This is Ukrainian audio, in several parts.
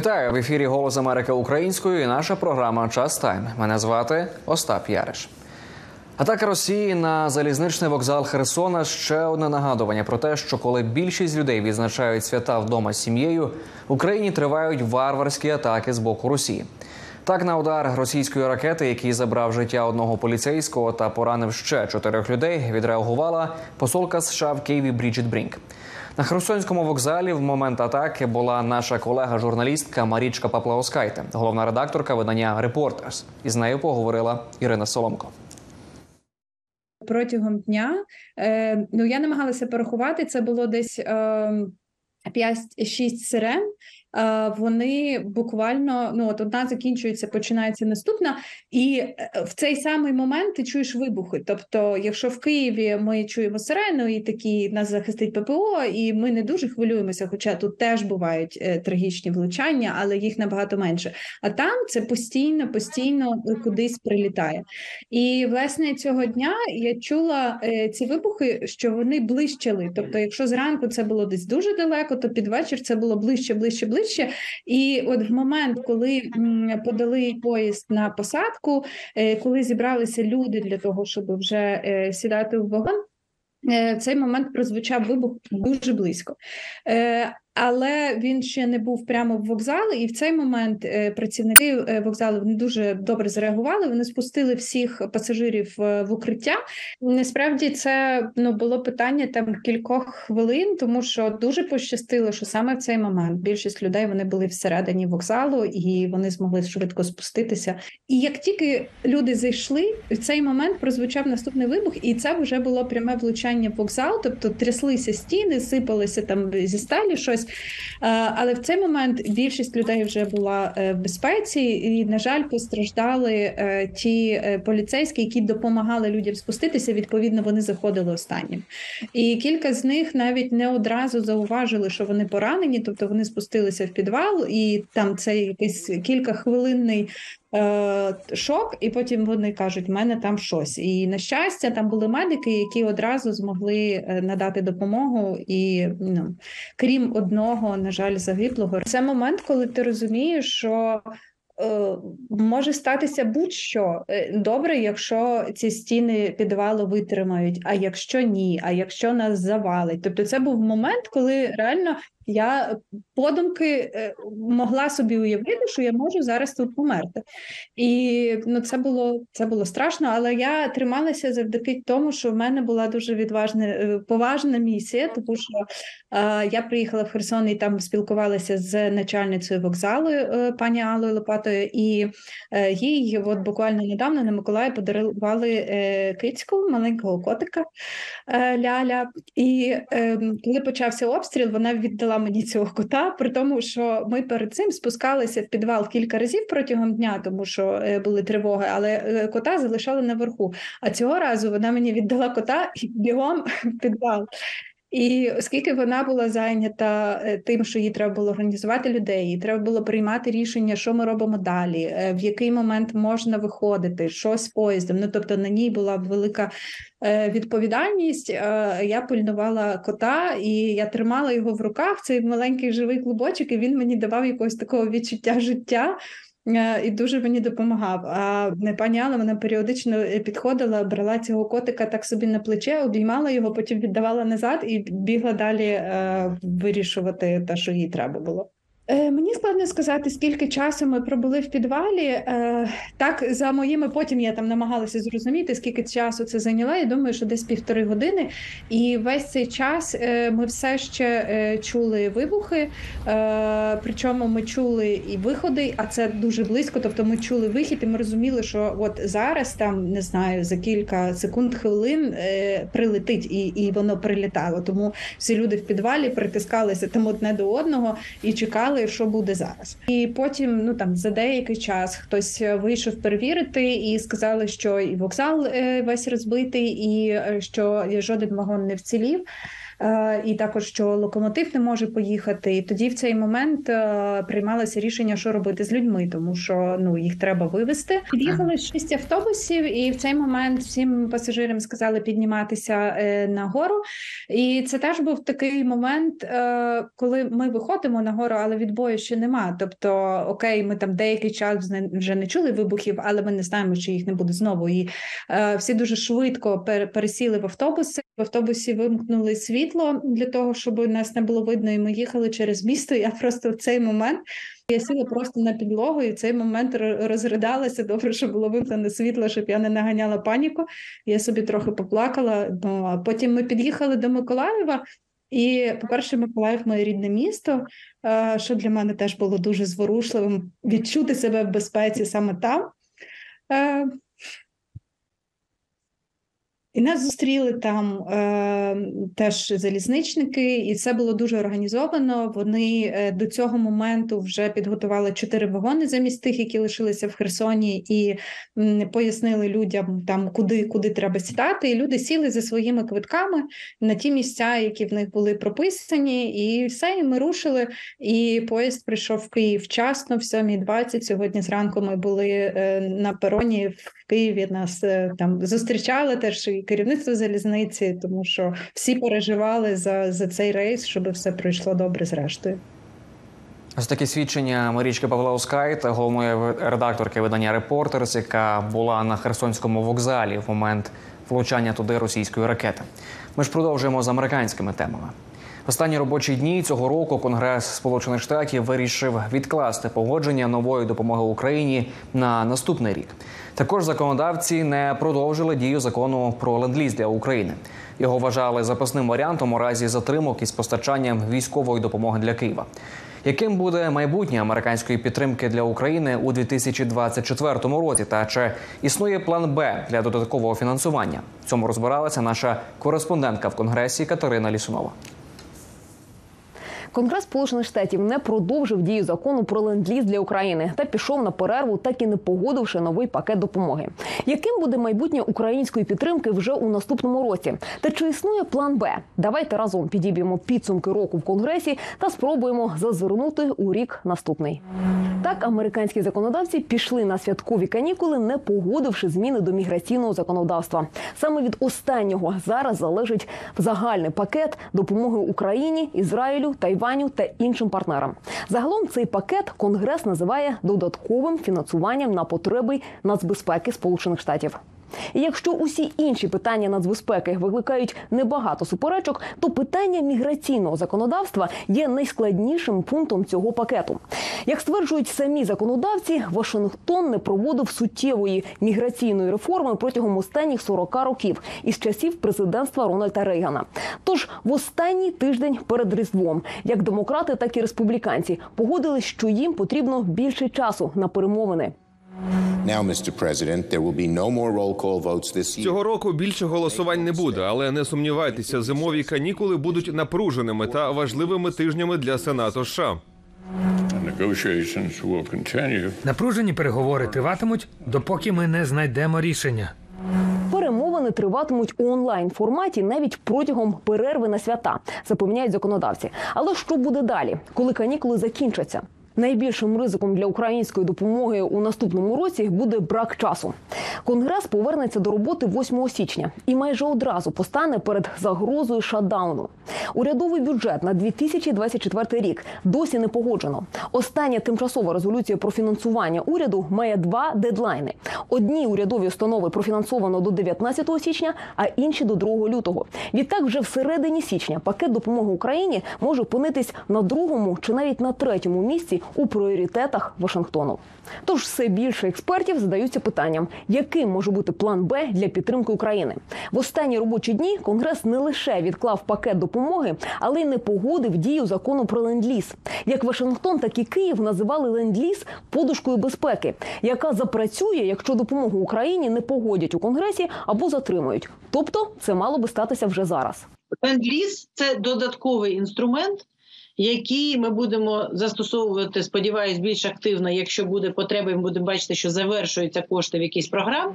Вітаю в ефірі Голос Америки українською. і Наша програма Час Тайм. Мене звати Остап Яриш. Атака Росії на залізничний вокзал Херсона ще одне нагадування про те, що коли більшість людей відзначають свята вдома з сім'єю, в Україні тривають варварські атаки з боку Росії. Так, на удар російської ракети, який забрав життя одного поліцейського та поранив ще чотирьох людей, відреагувала посолка США в Києві Бріджит Брінк. На Херсонському вокзалі в момент атаки була наша колега-журналістка Марічка Паплаоскайте, головна редакторка видання Репортерс. Із нею поговорила Ірина Соломко. Протягом дня е, ну я намагалася порахувати. Це було десь е, 5-6 сирен вони буквально ну от одна закінчується, починається наступна, і е, в цей самий момент ти чуєш вибухи. Тобто, якщо в Києві ми чуємо сирену, і такі нас захистить ППО, і ми не дуже хвилюємося, хоча тут теж бувають е, трагічні влучання, але їх набагато менше. А там це постійно, постійно кудись прилітає. І власне цього дня я чула е, ці вибухи, що вони блищали. Тобто, якщо зранку це було десь дуже далеко, то під вечір це було ближче, ближче, ближче ближче. І от в момент, коли подали поїзд на посадку, е, коли зібралися люди для того, щоб вже е, сідати в вагон. Е, в цей момент прозвучав вибух дуже близько але він ще не був прямо в вокзалі, і в цей момент е, працівники е, вокзалу вони дуже добре зреагували. Вони спустили всіх пасажирів е, в укриття. Насправді це ну було питання там кількох хвилин, тому що дуже пощастило, що саме в цей момент більшість людей вони були всередині вокзалу і вони змогли швидко спуститися. І як тільки люди зайшли, в цей момент прозвучав наступний вибух, і це вже було пряме влучання в вокзал, тобто тряслися стіни, сипалися там зі сталі щось. Е, але в цей момент більшість людей вже була е, в безпеці, і, на жаль, постраждали е, ті поліцейські, які допомагали людям спуститися. Відповідно, вони заходили останнім. І кілька з них навіть не одразу зауважили, що вони поранені, тобто вони спустилися в підвал, і там це якийсь кількахвилинний Е, шок, і потім вони кажуть, в мене там щось. І на щастя, там були медики, які одразу змогли е, надати допомогу. І ну, крім одного, на жаль, загиблого, це момент, коли ти розумієш, що. Е, може статися будь-що добре, якщо ці стіни підвалу витримають. А якщо ні, а якщо нас завалить, тобто це був момент, коли реально я подумки е, могла собі уявити, що я можу зараз тут померти. І ну, це було це було страшно, але я трималася завдяки тому, що в мене була дуже відважна е, поважна місія, тому що е, я приїхала в Херсон і там спілкувалася з начальницею вокзалу е, пані Аллою Лопатою, і е, їй от буквально недавно на Миколаї подарували е, кицьку, маленького котика Ляля. І ем, коли почався обстріл, вона віддала мені цього кота, при тому, що ми перед цим спускалися в підвал кілька разів протягом дня, тому що е, були тривоги, але е, кота залишали наверху. А цього разу вона мені віддала кота і бігом в підвал. І оскільки вона була зайнята е, тим, що їй треба було організувати людей, їй треба було приймати рішення, що ми робимо далі, е, в який момент можна виходити, що з поїздом. Ну тобто на ній була велика е, відповідальність. Я пильнувала кота, і я тримала його в руках. Цей маленький живий клубочок, і він мені давав якогось такого відчуття життя. Е, і дуже мені допомагав. А пані Алла вона періодично е, підходила, брала цього котика так собі на плече, обіймала його, потім віддавала назад і бігла далі е, вирішувати те, що їй треба було. Е, мені складно сказати, скільки часу ми пробули в підвалі. Е, так, за моїми потім я там намагалася зрозуміти, скільки часу це зайняла. Я думаю, що десь півтори години. І весь цей час е, ми все ще чули вибухи, причому ми чули і виходи, а це дуже близько. Тобто ми чули вихід, і ми розуміли, що от зараз там не знаю за кілька секунд хвилин прилетить, і і воно прилітало. Тому всі люди в підвалі притискалися там одне до одного і чекали знали, що буде зараз. І потім, ну там за деякий час хтось вийшов перевірити і сказали, що і вокзал е, весь розбитий, і е, що жоден вагон не вцілів. Е, і також що локомотив не може поїхати. І тоді в цей момент е, приймалося рішення, що робити з людьми, тому що ну їх треба вивезти. Під'їхали шість автобусів, і в цей момент всім пасажирам сказали підніматися е, на гору. І це теж був такий момент, коли ми виходимо на гору, але відбою ще нема. Тобто, окей, ми там деякий час вже не чули вибухів, але ми не знаємо, чи їх не буде знову. І всі дуже швидко пер- пересіли в автобуси. В автобусі вимкнули світло для того, щоб нас не було видно, і ми їхали через місто. Я просто в цей момент. Я сіла просто на підлогу, і в цей момент розридалася. Добре, що було вимкнене світло, щоб я не наганяла паніку. Я собі трохи поплакала. Ну а потім ми під'їхали до Миколаєва. І, по-перше, Миколаїв моє рідне місто, е, що для мене теж було дуже зворушливим відчути себе в безпеці саме там. І нас зустріли там е, теж залізничники, і це було дуже організовано. Вони е, до цього моменту вже підготували чотири вагони замість тих, які лишилися в Херсоні, і м, пояснили людям там, куди, куди треба сідати. І люди сіли за своїми квитками на ті місця, які в них були прописані, і все, і ми рушили. І поїзд прийшов в Київ вчасно, в 7.20. Сьогодні зранку ми були е, на пероні в Києві. Нас е, там зустрічали теж керівництво залізниці, тому що всі переживали за, за цей рейс, щоб все пройшло добре зрештою. Ось такі свідчення Марічки Павлаускайт, головної редакторки видання Репортерс, яка була на Херсонському вокзалі в момент влучання туди російської ракети. Ми ж продовжуємо з американськими темами. Останні робочі дні цього року Конгрес Сполучених Штатів вирішив відкласти погодження нової допомоги Україні на наступний рік. Також законодавці не продовжили дію закону про ленд-ліз для України. Його вважали запасним варіантом у разі затримок із постачанням військової допомоги для Києва. Яким буде майбутнє американської підтримки для України у 2024 році? Та чи існує план Б для додаткового фінансування? В цьому розбиралася наша кореспондентка в конгресі Катерина Лісунова. Конгрес Сполучених Штатів не продовжив дію закону про ленд-ліз для України та пішов на перерву, так і не погодивши новий пакет допомоги. Яким буде майбутнє української підтримки вже у наступному році? Та чи існує план Б? Давайте разом підіб'ємо підсумки року в конгресі та спробуємо зазирнути у рік наступний. Так, американські законодавці пішли на святкові канікули, не погодивши зміни до міграційного законодавства. Саме від останнього зараз залежить загальний пакет допомоги Україні, Ізраїлю, Тайваню та іншим партнерам. Загалом цей пакет Конгрес називає додатковим фінансуванням на потреби нацбезпеки Сполучених Штатів. І якщо усі інші питання нацбезпеки викликають небагато суперечок, то питання міграційного законодавства є найскладнішим пунктом цього пакету. Як стверджують самі законодавці, Вашингтон не проводив суттєвої міграційної реформи протягом останніх 40 років із часів президентства Рональда Рейгана. Тож в останній тиждень перед Різдвом, як демократи, так і республіканці погодились, що їм потрібно більше часу на перемовини. Now, Mr. President, there will be no more roll call votes this year. Цього року більше голосувань не буде, але не сумнівайтеся, зимові канікули будуть напруженими та важливими тижнями для Сенату США. Напружені переговори триватимуть, допоки ми не знайдемо рішення. Перемовини триватимуть у онлайн форматі навіть протягом перерви на свята, запевняють законодавці. Але що буде далі, коли канікули закінчаться? Найбільшим ризиком для української допомоги у наступному році буде брак часу. Конгрес повернеться до роботи 8 січня і майже одразу постане перед загрозою шатдауну. Урядовий бюджет на 2024 рік досі не погоджено. Остання тимчасова резолюція про фінансування уряду має два дедлайни: одні урядові установи профінансовано до 19 січня, а інші до 2 лютого. Відтак, вже всередині січня пакет допомоги Україні може опинитись на другому чи навіть на третьому місці у пріоритетах Вашингтону. Тож все більше експертів задаються питанням, яким може бути план Б для підтримки України. В останні робочі дні Конгрес не лише відклав пакет допомоги, але й не погодив дію закону про ленд-ліз. Як Вашингтон, так і Київ називали ленд-ліз подушкою безпеки, яка запрацює, якщо допомогу Україні не погодять у Конгресі або затримують. Тобто, це мало би статися вже зараз. Ленд-ліз – це додатковий інструмент, які ми будемо застосовувати, сподіваюсь, більш активно, якщо буде потреба, і ми будемо бачити, що завершуються кошти в якісь програм.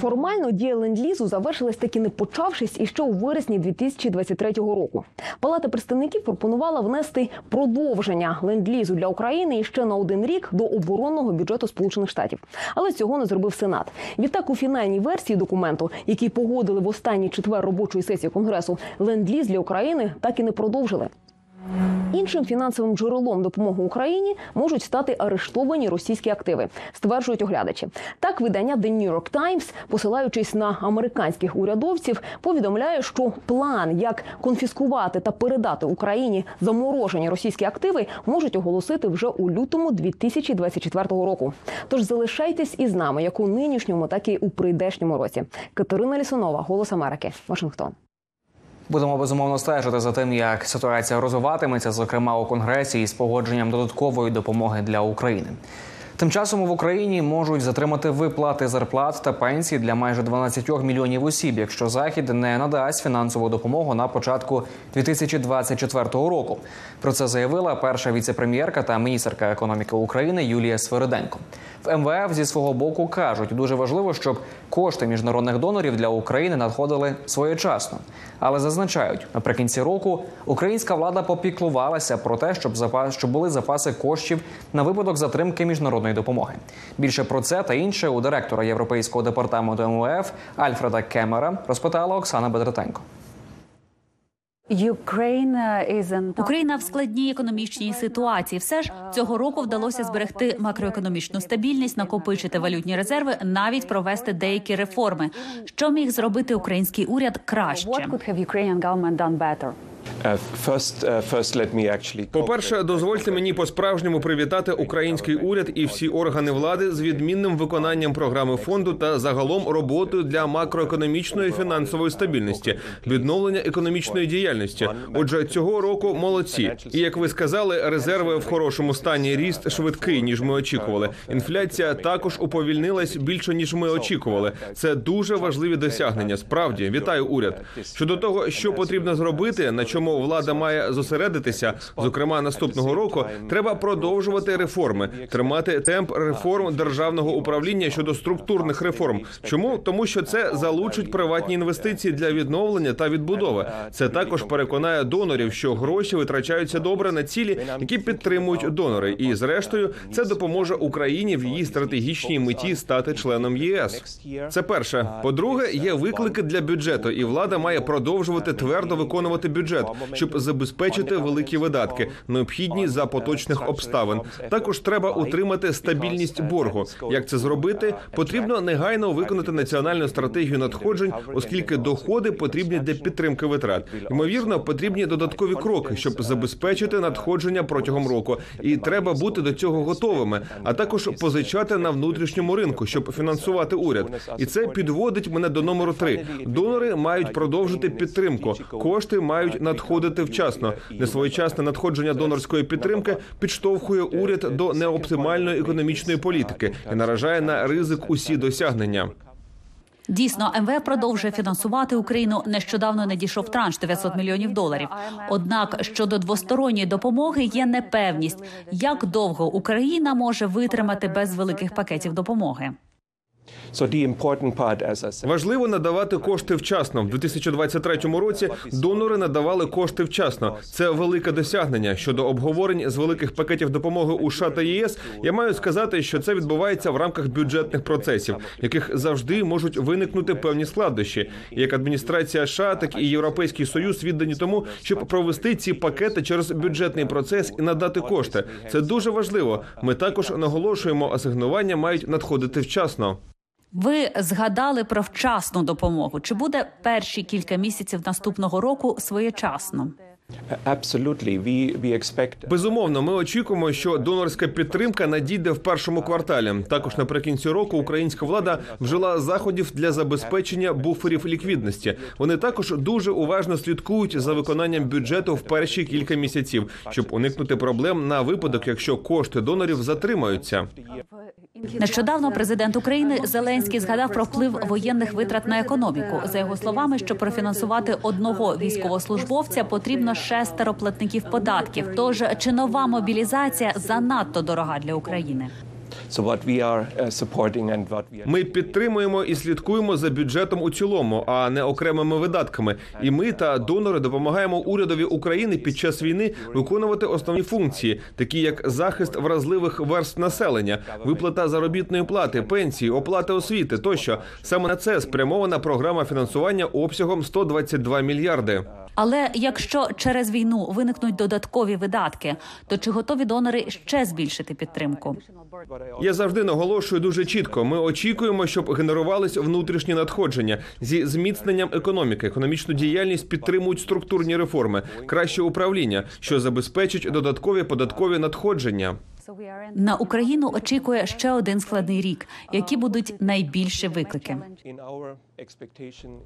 Формально дія ленд-лізу завершилась таки не почавшись іще у вересні 2023 року. Палата представників пропонувала внести продовження ленд-лізу для України іще на один рік до оборонного бюджету Сполучених Штатів, але цього не зробив Сенат. Відтак у фінальній версії документу, який погодили в останній четвер робочої сесії конгресу, ленд-ліз для України так і не продовжили. Іншим фінансовим джерелом допомоги Україні можуть стати арештовані російські активи, стверджують оглядачі. Так, видання The New York Times, посилаючись на американських урядовців, повідомляє, що план, як конфіскувати та передати Україні заморожені російські активи, можуть оголосити вже у лютому 2024 року. Тож залишайтесь із нами як у нинішньому, так і у прийдешньому році. Катерина Лісунова, Голос Америки, Вашингтон. Будемо безумовно стежити за тим, як ситуація розвиватиметься, зокрема у конгресі із погодженням додаткової допомоги для України. Тим часом в Україні можуть затримати виплати зарплат та пенсій для майже 12 мільйонів осіб, якщо захід не надасть фінансову допомогу на початку 2024 року. Про це заявила перша віцепрем'єрка та міністерка економіки України Юлія Свериденко. В МВФ зі свого боку кажуть, дуже важливо, щоб кошти міжнародних донорів для України надходили своєчасно. Але зазначають, наприкінці року українська влада попіклувалася про те, щоб запас щоб були запаси коштів на випадок затримки міжнародної допомоги. Більше про це та інше у директора Європейського департаменту МВФ Альфреда Кемера розпитала Оксана Бедратенко. Україна в складній економічній ситуації. Все ж цього року вдалося зберегти макроекономічну стабільність, накопичити валютні резерви, навіть провести деякі реформи. Що міг зробити український уряд краще? По перше, дозвольте мені по справжньому привітати український уряд і всі органи влади з відмінним виконанням програми фонду та загалом роботою для макроекономічної фінансової стабільності, відновлення економічної діяльності. Отже, цього року молодці. І як ви сказали, резерви в хорошому стані. Ріст швидкий ніж ми очікували. Інфляція також уповільнилась більше ніж ми очікували. Це дуже важливі досягнення. Справді вітаю уряд. Щодо того, що потрібно зробити, на чому влада має зосередитися, зокрема наступного року, треба продовжувати реформи, тримати темп реформ державного управління щодо структурних реформ. Чому тому, що це залучить приватні інвестиції для відновлення та відбудови. Це також переконає донорів, що гроші витрачаються добре на цілі, які підтримують донори. І зрештою, це допоможе Україні в її стратегічній меті стати членом ЄС. Це перше. По-друге, є виклики для бюджету, і влада має продовжувати твердо виконувати бюджет, щоб забезпечити великі видатки, необхідні за поточних обставин. Також треба утримати стабільність боргу. Як це зробити? Потрібно негайно виконати національну стратегію надходжень, оскільки доходи потрібні для підтримки витрат. Ймовірно, потрібні додаткові кроки, щоб забезпечити надходження протягом року, і треба бути до цього готовими, а також позичати на внутрішньому ринку, щоб фінансувати уряд. І це підводить мене до номеру три. Донори мають продовжити підтримку. Кошти мають надходити вчасно. Несвоєчасне надходження донорської підтримки підштовхує уряд до неоптимальної економічної політики і наражає на ризик усі досягнення. Дійсно, МВФ продовжує фінансувати Україну. Нещодавно надійшов транш 900 мільйонів доларів. Однак щодо двосторонньої допомоги є непевність, як довго Україна може витримати без великих пакетів допомоги. Важливо надавати кошти вчасно. В 2023 році донори надавали кошти вчасно. Це велике досягнення. Щодо обговорень з великих пакетів допомоги у США та ЄС. Я маю сказати, що це відбувається в рамках бюджетних процесів, яких завжди можуть виникнути певні складнощі. Як адміністрація США, так і Європейський Союз віддані тому, щоб провести ці пакети через бюджетний процес і надати кошти. Це дуже важливо. Ми також наголошуємо, асигнування мають надходити вчасно. Ви згадали про вчасну допомогу. Чи буде перші кілька місяців наступного року своєчасно? Безумовно, ми очікуємо, що донорська підтримка надійде в першому кварталі. Також наприкінці року українська влада вжила заходів для забезпечення буферів ліквідності. Вони також дуже уважно слідкують за виконанням бюджету в перші кілька місяців, щоб уникнути проблем на випадок, якщо кошти донорів затримаються. Нещодавно президент України Зеленський згадав про вплив воєнних витрат на економіку. За його словами, щоб профінансувати одного військовослужбовця, потрібно шестеро платників податків. Тож чи нова мобілізація занадто дорога для України? So what we are uh, supporting and what we are Ми підтримуємо і слідкуємо за бюджетом у цілому, а не окремими видатками. І ми та донори допомагаємо урядові України під час війни виконувати основні функції, такі як захист вразливих верств населення, виплата заробітної плати, пенсії, оплата освіти тощо. Саме на це спрямована програма фінансування обсягом 122 мільярди. Але якщо через війну виникнуть додаткові видатки, то чи готові донори ще збільшити підтримку? Я завжди наголошую дуже чітко. Ми очікуємо, щоб генерувались внутрішні надходження зі зміцненням економіки. Економічну діяльність підтримують структурні реформи, краще управління, що забезпечить додаткові податкові надходження. На Україну очікує ще один складний рік. Які будуть найбільші виклики?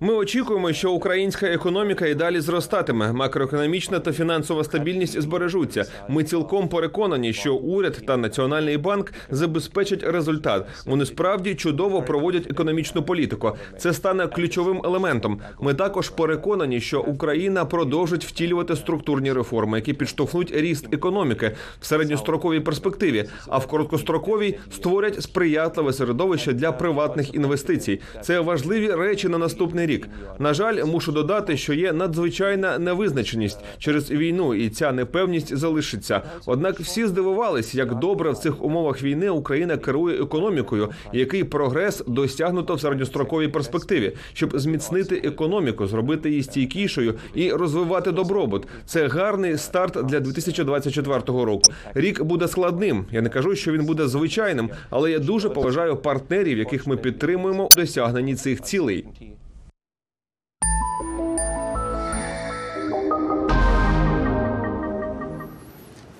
Ми очікуємо, що українська економіка і далі зростатиме. Макроекономічна та фінансова стабільність збережуться. Ми цілком переконані, що уряд та національний банк забезпечать результат. Вони справді чудово проводять економічну політику. Це стане ключовим елементом. Ми також переконані, що Україна продовжить втілювати структурні реформи, які підштовхнуть ріст економіки в середньостроковій перспективі, а в короткостроковій створять сприятливе середовище для приватних інвестицій. Це важливі речі на наступний рік. На жаль, мушу додати, що є надзвичайна невизначеність через війну, і ця непевність залишиться. Однак всі здивувались, як добре в цих умовах війни Україна керує економікою, і який прогрес досягнуто в середньостроковій перспективі, щоб зміцнити економіку, зробити її стійкішою і розвивати добробут. Це гарний старт для 2024 року. Рік буде складним. Я не кажу, що він буде звичайним, але я дуже поважаю партнерів, яких ми підтримуємо у досягненні цих цілей.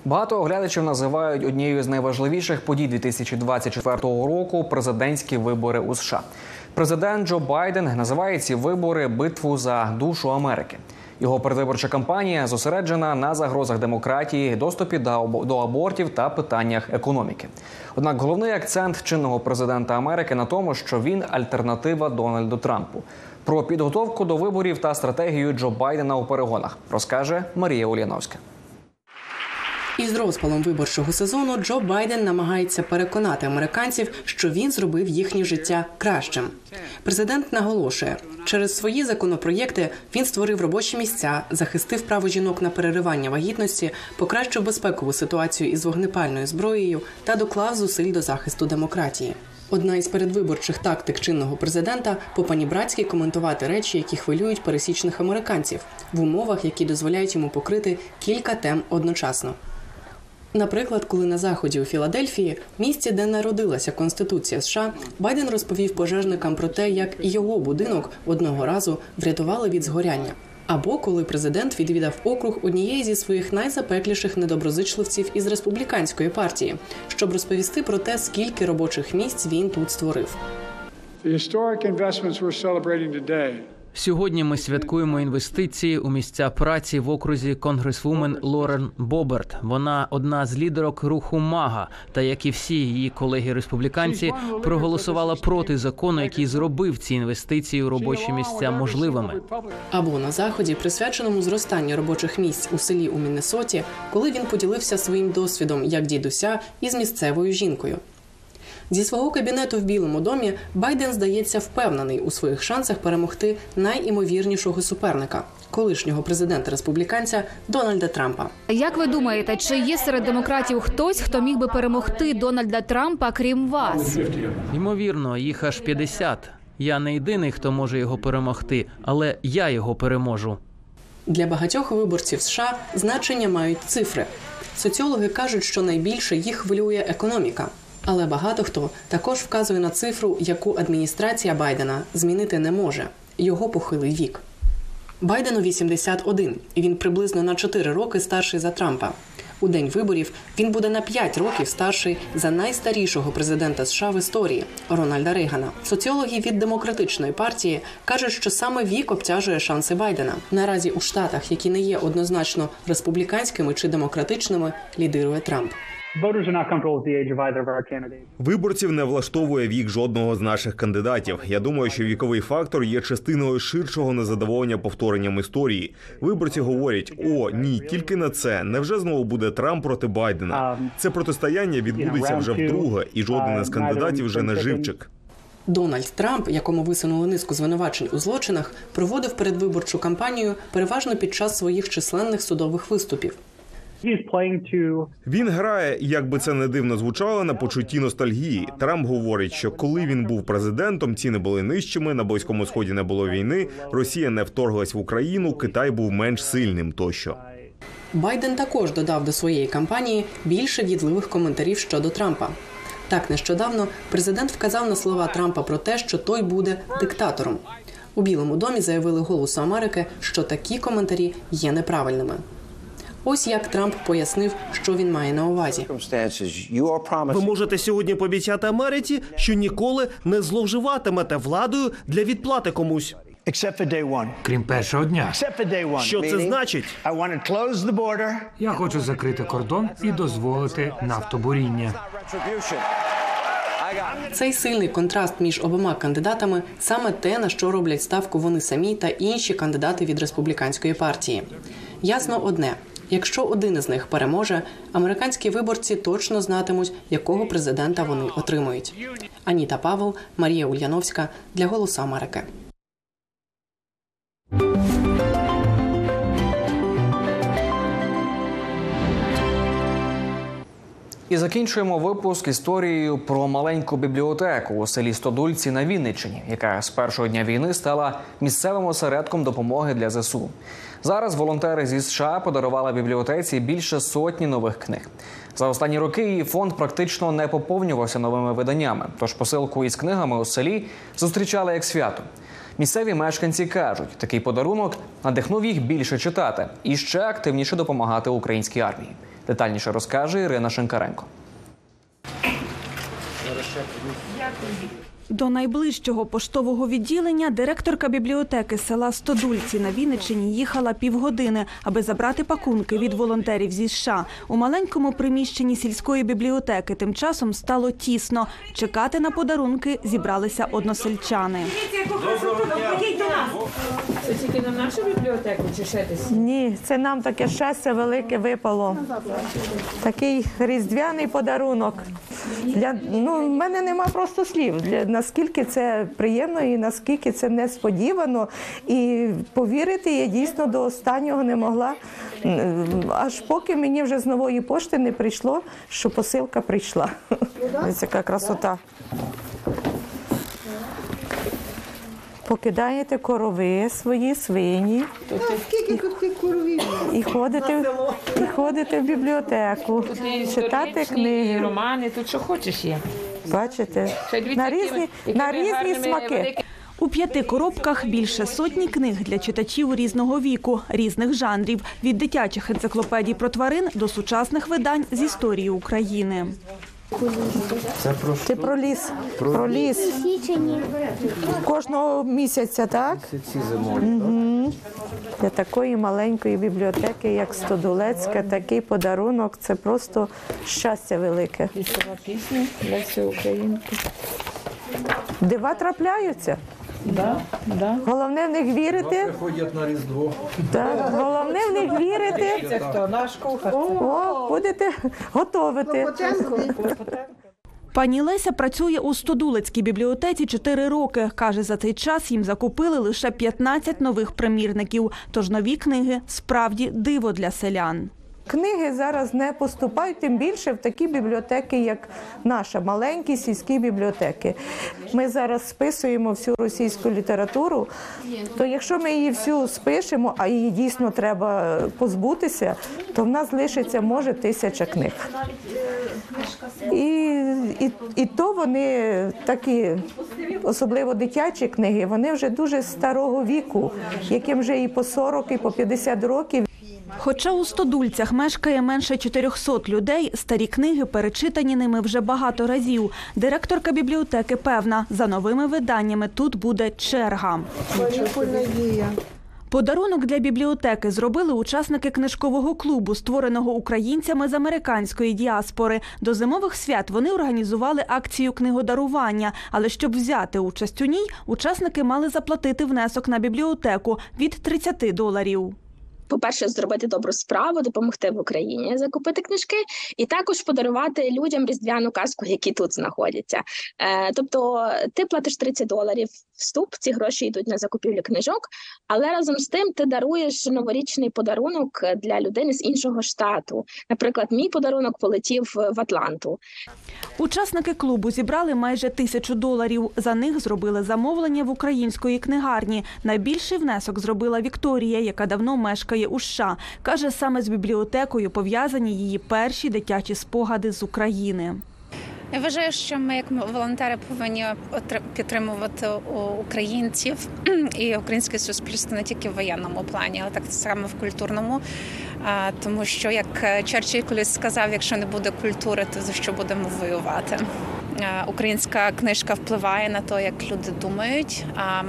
Багато оглядачів називають однією з найважливіших подій 2024 року президентські вибори у США. Президент Джо Байден називає ці вибори битву за душу Америки. Його передвиборча кампанія зосереджена на загрозах демократії, доступі до абортів та питаннях економіки. Однак головний акцент чинного президента Америки на тому, що він альтернатива Дональду Трампу. Про підготовку до виборів та стратегію Джо Байдена у перегонах розкаже Марія Ульяновська. Із розпалом виборчого сезону Джо Байден намагається переконати американців, що він зробив їхнє життя кращим. Президент наголошує, через свої законопроєкти він створив робочі місця, захистив право жінок на переривання вагітності, покращив безпекову ситуацію із вогнепальною зброєю та доклав зусиль до захисту демократії. Одна із передвиборчих тактик чинного президента по-панібратськи коментувати речі, які хвилюють пересічних американців в умовах, які дозволяють йому покрити кілька тем одночасно. Наприклад, коли на заході у Філадельфії, місці, де народилася Конституція США, Байден розповів пожежникам про те, як його будинок одного разу врятували від згоряння. Або коли президент відвідав округ однієї зі своїх найзапекліших недоброзичливців із республіканської партії, щоб розповісти про те, скільки робочих місць він тут створив. The historic investments we're celebrating today Сьогодні ми святкуємо інвестиції у місця праці в окрузі конгресвумен Лорен Боберт. Вона одна з лідерок руху Мага, та як і всі її колеги-республіканці, проголосувала проти закону, який зробив ці інвестиції у робочі місця можливими. Або на заході, присвяченому зростанню робочих місць у селі у Міннесоті, коли він поділився своїм досвідом як дідуся із місцевою жінкою. Зі свого кабінету в Білому домі Байден здається впевнений у своїх шансах перемогти найімовірнішого суперника колишнього президента республіканця Дональда Трампа. Як ви думаєте, чи є серед демократів хтось, хто міг би перемогти Дональда Трампа, крім вас? Ймовірно, їх аж 50. Я не єдиний, хто може його перемогти, але я його переможу. Для багатьох виборців США значення мають цифри. Соціологи кажуть, що найбільше їх хвилює економіка. Але багато хто також вказує на цифру, яку адміністрація Байдена змінити не може його похилий вік. Байдену 81, і він приблизно на 4 роки старший за Трампа. У день виборів він буде на 5 років старший за найстарішого президента США в історії Рональда Рейгана. Соціологи від демократичної партії кажуть, що саме вік обтяжує шанси Байдена. Наразі у штатах, які не є однозначно республіканськими чи демократичними, лідирує Трамп. Виборців не влаштовує вік жодного з наших кандидатів. Я думаю, що віковий фактор є частиною ширшого незадоволення повторенням історії. Виборці говорять: о, ні, тільки на це. Невже знову буде Трамп проти Байдена? Це протистояння відбудеться вже вдруге, і жоден із кандидатів вже не живчик. Дональд Трамп, якому висунули низку звинувачень у злочинах, проводив передвиборчу кампанію переважно під час своїх численних судових виступів. Він грає, як би це не дивно звучало, на почутті ностальгії. Трамп говорить, що коли він був президентом, ціни були нижчими, на близькому сході не було війни, Росія не вторглась в Україну, Китай був менш сильним тощо. Байден також додав до своєї кампанії більше в'їдливих коментарів щодо Трампа. Так нещодавно президент вказав на слова Трампа про те, що той буде диктатором. У Білому домі заявили голосу Америки, що такі коментарі є неправильними. Ось як Трамп пояснив, що він має на увазі. Ви можете сьогодні пообіцяти Америці, що ніколи не зловживатимете владою для відплати комусь. Крім першого дня. Що це значить? Я хочу закрити кордон і дозволити нафтобуріння. Цей сильний контраст між обома кандидатами саме те, на що роблять ставку вони самі та інші кандидати від республіканської партії. Ясно одне: якщо один із них переможе, американські виборці точно знатимуть, якого президента вони отримують. Аніта Павел, Марія Ульяновська для Голосу Америки. І закінчуємо випуск історією про маленьку бібліотеку у селі Стодульці на Вінниччині, яка з першого дня війни стала місцевим осередком допомоги для ЗСУ. Зараз волонтери зі США подарували бібліотеці більше сотні нових книг. За останні роки її фонд практично не поповнювався новими виданнями. Тож посилку із книгами у селі зустрічали як свято. Місцеві мешканці кажуть, такий подарунок надихнув їх більше читати і ще активніше допомагати українській армії. Детальніше розкаже Ірина Шенкаренко. До найближчого поштового відділення директорка бібліотеки села Стодульці на Вінниччині їхала півгодини, аби забрати пакунки від волонтерів зі США. У маленькому приміщенні сільської бібліотеки тим часом стало тісно. Чекати на подарунки зібралися односельчани. Це тільки на нашу бібліотеку чи ще десь? Ні, це нам таке щастя велике випало. Такий різдвяний подарунок. Для, ну, в мене нема просто слів. Для, наскільки це приємно і наскільки це несподівано. І повірити я дійсно до останнього не могла. Аж поки мені вже з нової пошти не прийшло, що посилка прийшла. Ось яка красота. Покидаєте корови свої свині. Скільки тут тих коровів? І ходите, і ходите в бібліотеку, Тут читати книги. романи, тут що хочеш є. Бачите, на різні, на різні смаки. У п'яти коробках більше сотні книг для читачів різного віку, різних жанрів від дитячих енциклопедій про тварин до сучасних видань з історії України. Це про Ти про ліс. Про, ліс. Кожного місяця, так? Угу. Для такої маленької бібліотеки, як Стодулецька, такий подарунок це просто щастя велике. Пісня, пісня Лесі Українки. Дива трапляються. Да, да. Головне в них вірити. Приходять на Різдво. Так, головне в них вірити. Це хто? Наш кухар. О, будете готовити. Пані Леся працює у Стодулецькій бібліотеці 4 роки. Каже, за цей час їм закупили лише 15 нових примірників. Тож нові книги справді диво для селян. Книги зараз не поступають, тим більше в такі бібліотеки, як наша, маленькі сільські бібліотеки. Ми зараз списуємо всю російську літературу. То якщо ми її всю спишемо, а її дійсно треба позбутися, то в нас лишиться може тисяча книг. І, і, і то вони такі, особливо дитячі книги, вони вже дуже старого віку, яким вже і по 40, і по 50 років. Хоча у стодульцях мешкає менше 400 людей, старі книги перечитані ними вже багато разів. Директорка бібліотеки певна, за новими виданнями тут буде черга. Подарунок для бібліотеки зробили учасники книжкового клубу, створеного українцями з американської діаспори. До зимових свят вони організували акцію книгодарування. Але щоб взяти участь у ній, учасники мали заплатити внесок на бібліотеку від 30 доларів. По-перше, зробити добру справу, допомогти в Україні закупити книжки, і також подарувати людям різдвяну казку, які тут знаходяться. Е, тобто, ти платиш 30 доларів вступ, ці гроші йдуть на закупівлю книжок, але разом з тим ти даруєш новорічний подарунок для людини з іншого штату. Наприклад, мій подарунок полетів в Атланту. Учасники клубу зібрали майже тисячу доларів. За них зробили замовлення в української книгарні. Найбільший внесок зробила Вікторія, яка давно мешкає у США. Каже, саме з бібліотекою пов'язані її перші дитячі спогади з України. Я вважаю, що ми, як волонтери, повинні підтримувати українців і українське суспільство не тільки в воєнному плані, але так само в культурному. Тому що, як Черчилль колись сказав, якщо не буде культури, то за що будемо воювати? Українська книжка впливає на те, як люди думають. А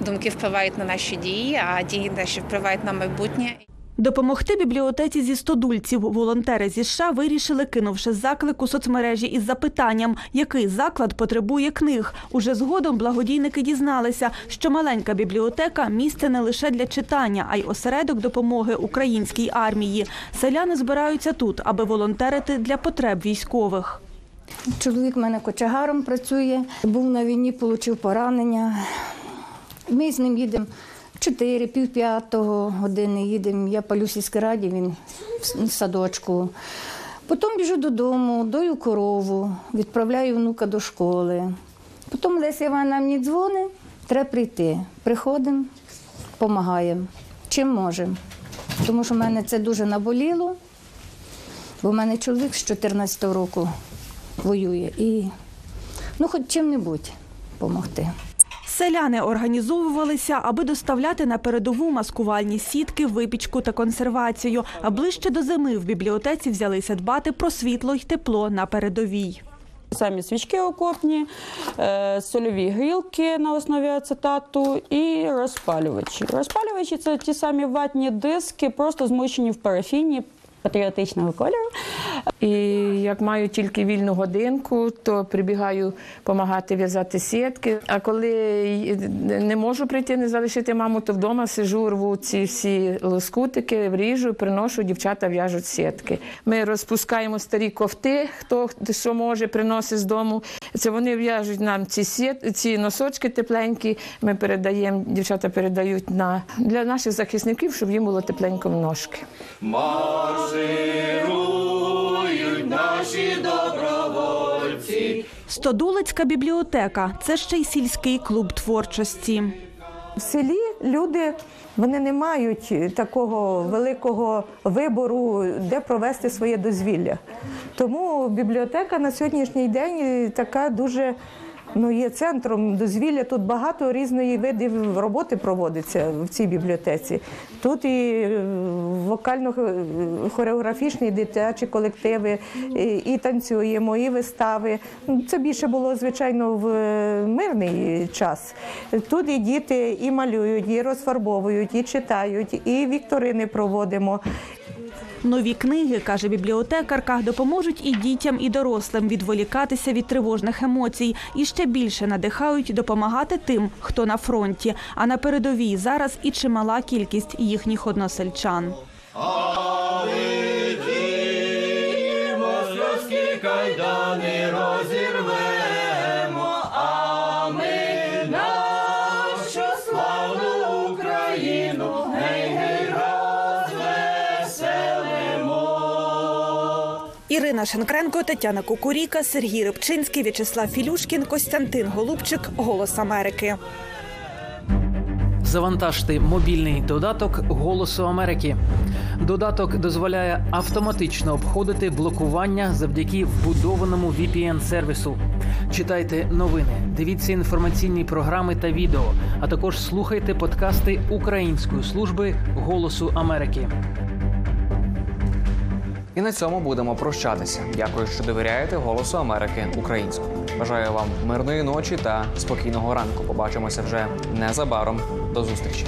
думки впливають на наші дії, а дії наші впливають на майбутнє. Допомогти бібліотеці зі стодульців волонтери зі США вирішили, кинувши заклик у соцмережі із запитанням, який заклад потребує книг. Уже згодом благодійники дізналися, що маленька бібліотека місце не лише для читання, а й осередок допомоги українській армії. Селяни збираються тут, аби волонтерити для потреб військових. Чоловік в мене кочегаром працює, був на війні, отримав поранення. Ми з ним їдемо. Чотири, пів п'ятого години їдемо. Я палю сільській раді, він в садочку. Потім біжу додому, дою корову, відправляю внука до школи. Потім Леся Івановна мені дзвонить, треба прийти. Приходимо, допомагаємо, чим можемо. Тому що в мене це дуже наболіло, бо в мене чоловік з 14 року воює і ну, хоч чим-небудь допомогти. Селяни організовувалися, аби доставляти на передову маскувальні сітки, випічку та консервацію. А ближче до зими в бібліотеці взялися дбати про світло й тепло на передовій. Самі свічки окопні, сольові грілки на основі ацетату і розпалювачі. Розпалювачі це ті самі ватні диски, просто змочені в парафіні патріотичного кольору. І як маю тільки вільну годинку, то прибігаю допомагати в'язати сітки. А коли не можу прийти, не залишити маму, то вдома сижу, рву ці всі лоскутики, вріжу, приношу, дівчата в'яжуть сітки. Ми розпускаємо старі кофти, хто що може, приносить з дому. Це вони в'яжуть нам ці сіт, ці носочки тепленькі. Ми передаємо, дівчата передають на для наших захисників, щоб їм було тепленько в ножки. Марширують наші добровольці. Стодулицька бібліотека це ще й сільський клуб творчості. В селі люди вони не мають такого великого вибору, де провести своє дозвілля. Тому бібліотека на сьогоднішній день така дуже ну, є центром дозвілля. Тут багато різної видів роботи проводиться в цій бібліотеці. Тут і вокально-хореографічні дитячі колективи, і танцюємо, і вистави. Це більше було, звичайно, в мирний час. Тут і діти і малюють, і розфарбовують, і читають, і вікторини проводимо. Нові книги, каже бібліотекарка, допоможуть і дітям, і дорослим відволікатися від тривожних емоцій і ще більше надихають допомагати тим, хто на фронті. А на передовій зараз і чимала кількість їхніх односельчан. Ірина Шенкренко, Тетяна Кукуріка, Сергій Рибчинський, В'ячеслав Філюшкін, Костянтин Голубчик, Голос Америки. Завантажте мобільний додаток Голосу Америки. Додаток дозволяє автоматично обходити блокування завдяки вбудованому VPN-сервісу. Читайте новини, дивіться інформаційні програми та відео, а також слухайте подкасти Української служби Голосу Америки. І на цьому будемо прощатися. Дякую, що довіряєте Голосу Америки українською. Бажаю вам мирної ночі та спокійного ранку. Побачимося вже незабаром. До зустрічі.